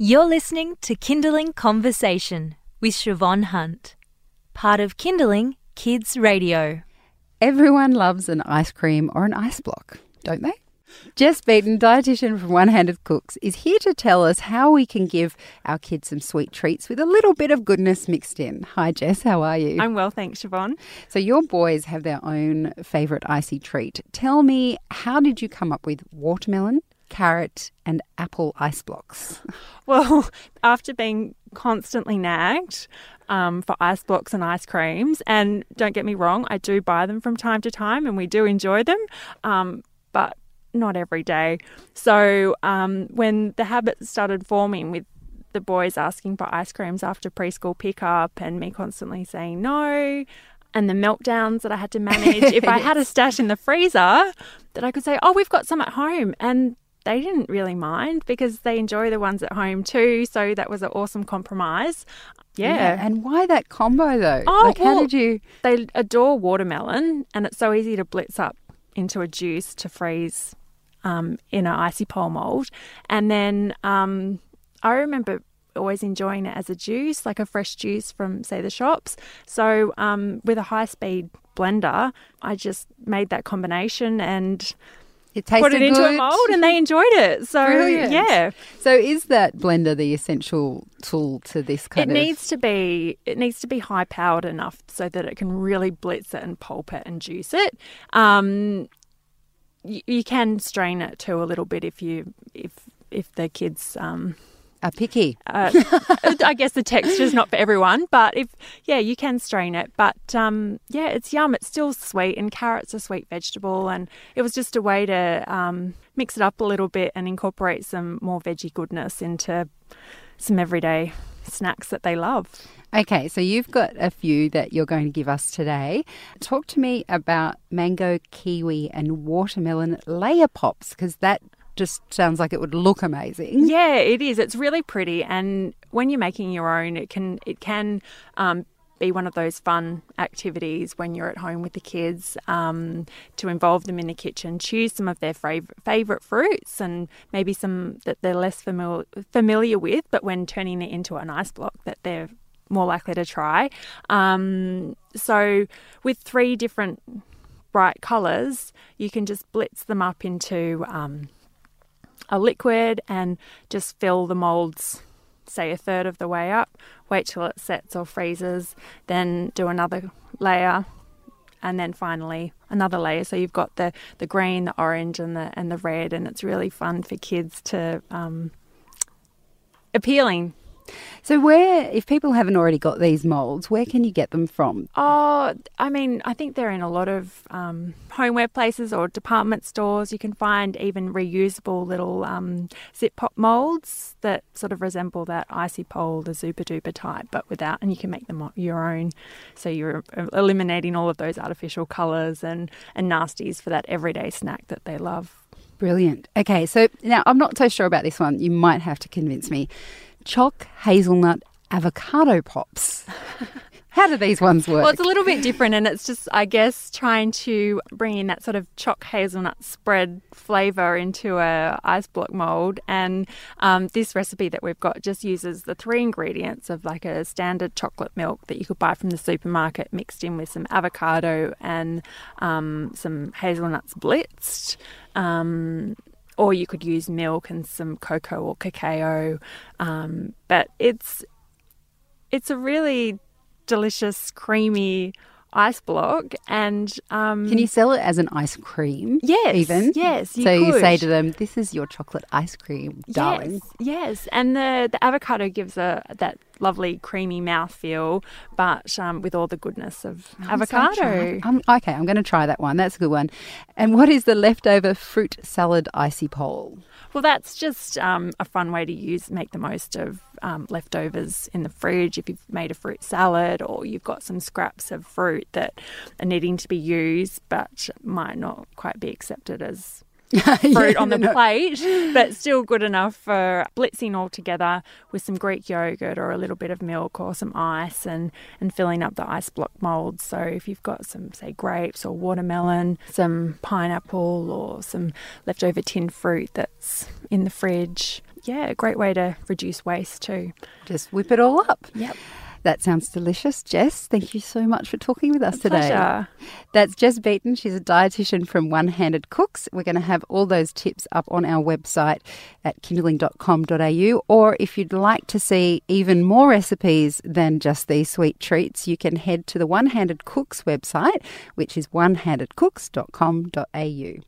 You're listening to Kinderling Conversation with Siobhan Hunt, part of Kinderling Kids Radio. Everyone loves an ice cream or an ice block, don't they? Jess Beaton, dietitian from One Handed Cooks, is here to tell us how we can give our kids some sweet treats with a little bit of goodness mixed in. Hi, Jess, how are you? I'm well, thanks, Siobhan. So, your boys have their own favourite icy treat. Tell me, how did you come up with watermelon, carrot, and apple ice blocks? Well, after being constantly nagged um, for ice blocks and ice creams, and don't get me wrong, I do buy them from time to time and we do enjoy them, um, but not every day. So, um, when the habit started forming with the boys asking for ice creams after preschool pickup and me constantly saying no, and the meltdowns that I had to manage. if I had a stash in the freezer, that I could say, "Oh, we've got some at home," and they didn't really mind because they enjoy the ones at home too. So that was an awesome compromise. Yeah. And why that combo though? Oh, like, how did you? They adore watermelon, and it's so easy to blitz up into a juice to freeze um, in an icy pole mold. And then um, I remember always enjoying it as a juice, like a fresh juice from, say, the shops. So um, with a high speed blender, I just made that combination and It tasted put it into good. a mold, and they enjoyed it. So Brilliant. yeah. So, is that blender the essential tool to this It kind of? needs to be it needs to be high powered enough so that it can really blitz it and pulp it and juice it. Um, you, you can strain it too a little bit if you if if the kids um, a picky. uh, I guess the texture's not for everyone, but if yeah, you can strain it. But um, yeah, it's yum. It's still sweet, and carrots a sweet vegetable, and it was just a way to um, mix it up a little bit and incorporate some more veggie goodness into some everyday snacks that they love. Okay, so you've got a few that you're going to give us today. Talk to me about mango, kiwi, and watermelon layer pops because that just sounds like it would look amazing. Yeah, it is. It's really pretty, and when you're making your own, it can it can um, be one of those fun activities when you're at home with the kids um, to involve them in the kitchen. Choose some of their fav- favorite fruits and maybe some that they're less familiar familiar with, but when turning it into an ice block, that they're more likely to try. Um, so with three different bright colours, you can just blitz them up into um, a liquid and just fill the molds, say a third of the way up. Wait till it sets or freezes, then do another layer, and then finally another layer. So you've got the, the green, the orange, and the and the red, and it's really fun for kids to um, appealing. So, where, if people haven't already got these molds, where can you get them from? Oh, I mean, I think they're in a lot of um, homeware places or department stores. You can find even reusable little um, zip pop molds that sort of resemble that icy pole, the Zooper Dooper type, but without, and you can make them your own. So you're eliminating all of those artificial colours and, and nasties for that everyday snack that they love. Brilliant. Okay, so now I'm not so sure about this one. You might have to convince me. Choc hazelnut avocado pops. How do these ones work? Well, it's a little bit different, and it's just, I guess, trying to bring in that sort of choc hazelnut spread flavour into a ice block mold. And um, this recipe that we've got just uses the three ingredients of like a standard chocolate milk that you could buy from the supermarket, mixed in with some avocado and um, some hazelnuts blitzed. Um, or you could use milk and some cocoa or cacao. Um, but it's it's a really delicious, creamy ice block, and um, Can you sell it as an ice cream? Yes, Even? yes, you so you say to them, this is your chocolate ice cream, darling. Yes, yes, and the the avocado gives a that lovely creamy mouthfeel, but um, with all the goodness of I'm avocado. I'm, okay, I'm going to try that one. That's a good one. And what is the leftover fruit salad icy pole? Well, that's just um, a fun way to use, make the most of um, leftovers in the fridge. If you've made a fruit salad or you've got some scraps of fruit that are needing to be used but might not quite be accepted as fruit on the no. plate, but still good enough for blitzing all together with some Greek yogurt or a little bit of milk or some ice and, and filling up the ice block molds. So if you've got some, say, grapes or watermelon, some pineapple or some leftover tinned fruit that's in the fridge. yeah, a great way to reduce waste too. Just whip it all up. Yep. That sounds delicious. Jess, thank you so much for talking with us A today. pleasure. That's Jess Beaton. She's a dietitian from One Handed Cooks. We're going to have all those tips up on our website at kinderling.com.au. Or if you'd like to see even more recipes than just these sweet treats, you can head to the One Handed Cooks website, which is onehandedcooks.com.au.